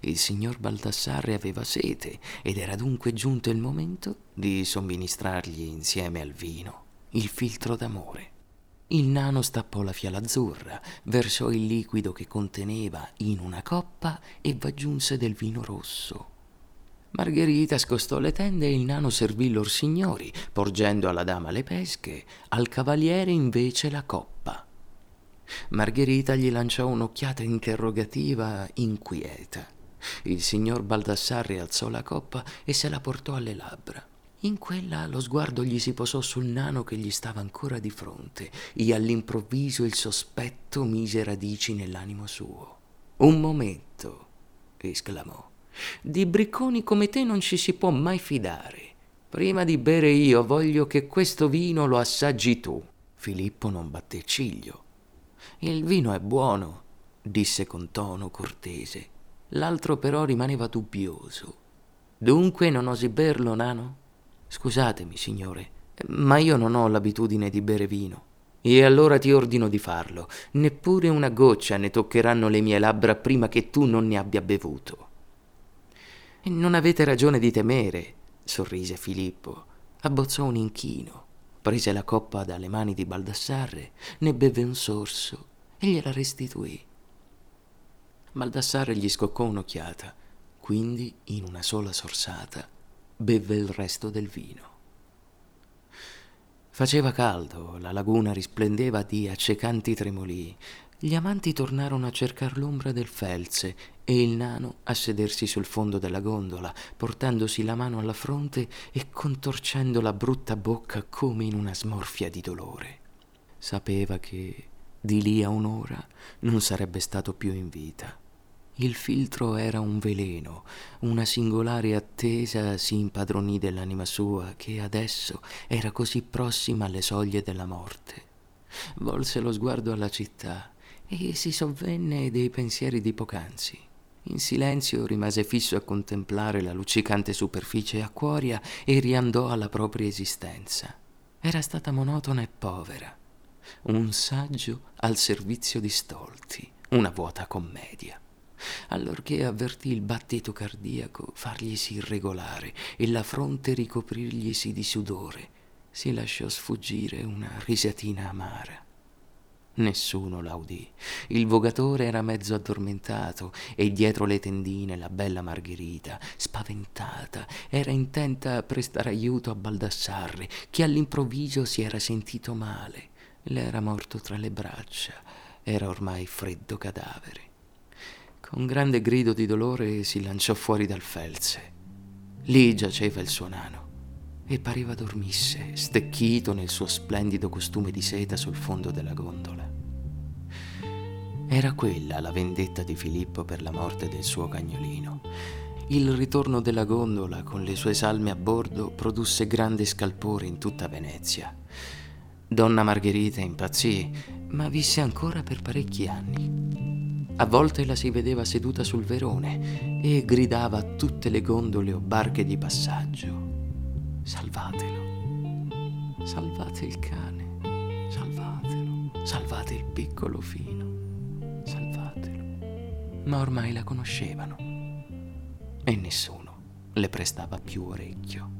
Il signor Baldassarre aveva sete ed era dunque giunto il momento di somministrargli insieme al vino il filtro d'amore. Il nano stappò la fiala azzurra, versò il liquido che conteneva in una coppa e v'aggiunse del vino rosso. Margherita scostò le tende e il nano servì lor signori, porgendo alla dama le pesche, al cavaliere invece la coppa. Margherita gli lanciò un'occhiata interrogativa inquieta. Il signor Baldassarre alzò la coppa e se la portò alle labbra. In quella lo sguardo gli si posò sul nano che gli stava ancora di fronte e all'improvviso il sospetto mise radici nell'animo suo. Un momento, esclamò. Di bricconi come te non ci si può mai fidare. Prima di bere io voglio che questo vino lo assaggi tu. Filippo non batté ciglio. Il vino è buono, disse con tono cortese. L'altro però rimaneva dubbioso. Dunque non osi berlo, nano? Scusatemi, signore, ma io non ho l'abitudine di bere vino. E allora ti ordino di farlo. Neppure una goccia ne toccheranno le mie labbra prima che tu non ne abbia bevuto. Non avete ragione di temere, sorrise Filippo. Abbozzò un inchino, prese la coppa dalle mani di Baldassarre, ne beve un sorso e gliela restituì. Baldassarre gli scoccò un'occhiata, quindi in una sola sorsata bevve il resto del vino. Faceva caldo, la laguna risplendeva di accecanti tremolii. Gli amanti tornarono a cercar l'ombra del felze e il nano a sedersi sul fondo della gondola, portandosi la mano alla fronte e contorcendo la brutta bocca come in una smorfia di dolore. Sapeva che di lì a un'ora non sarebbe stato più in vita. Il filtro era un veleno, una singolare attesa si impadronì dell'anima sua che adesso era così prossima alle soglie della morte. Volse lo sguardo alla città e si sovvenne dei pensieri di poc'anzi. In silenzio rimase fisso a contemplare la luccicante superficie acquoria e riandò alla propria esistenza. Era stata monotona e povera, un saggio al servizio di stolti, una vuota commedia allorché avvertì il battito cardiaco farglisi irregolare e la fronte ricoprirglisi di sudore, si lasciò sfuggire una risatina amara. Nessuno la udì. Il vogatore era mezzo addormentato e dietro le tendine la bella Margherita, spaventata, era intenta a prestare aiuto a Baldassarre, che all'improvviso si era sentito male. Le era morto tra le braccia, era ormai freddo cadavere. Con grande grido di dolore si lanciò fuori dal felze. Lì giaceva il suo nano e pareva dormisse, stecchito nel suo splendido costume di seta sul fondo della gondola. Era quella la vendetta di Filippo per la morte del suo cagnolino. Il ritorno della gondola con le sue salme a bordo produsse grande scalpore in tutta Venezia. Donna Margherita impazzì, ma visse ancora per parecchi anni. A volte la si vedeva seduta sul verone e gridava a tutte le gondole o barche di passaggio. Salvatelo, salvate il cane, salvatelo, salvate il piccolo fino, salvatelo. Ma ormai la conoscevano e nessuno le prestava più orecchio.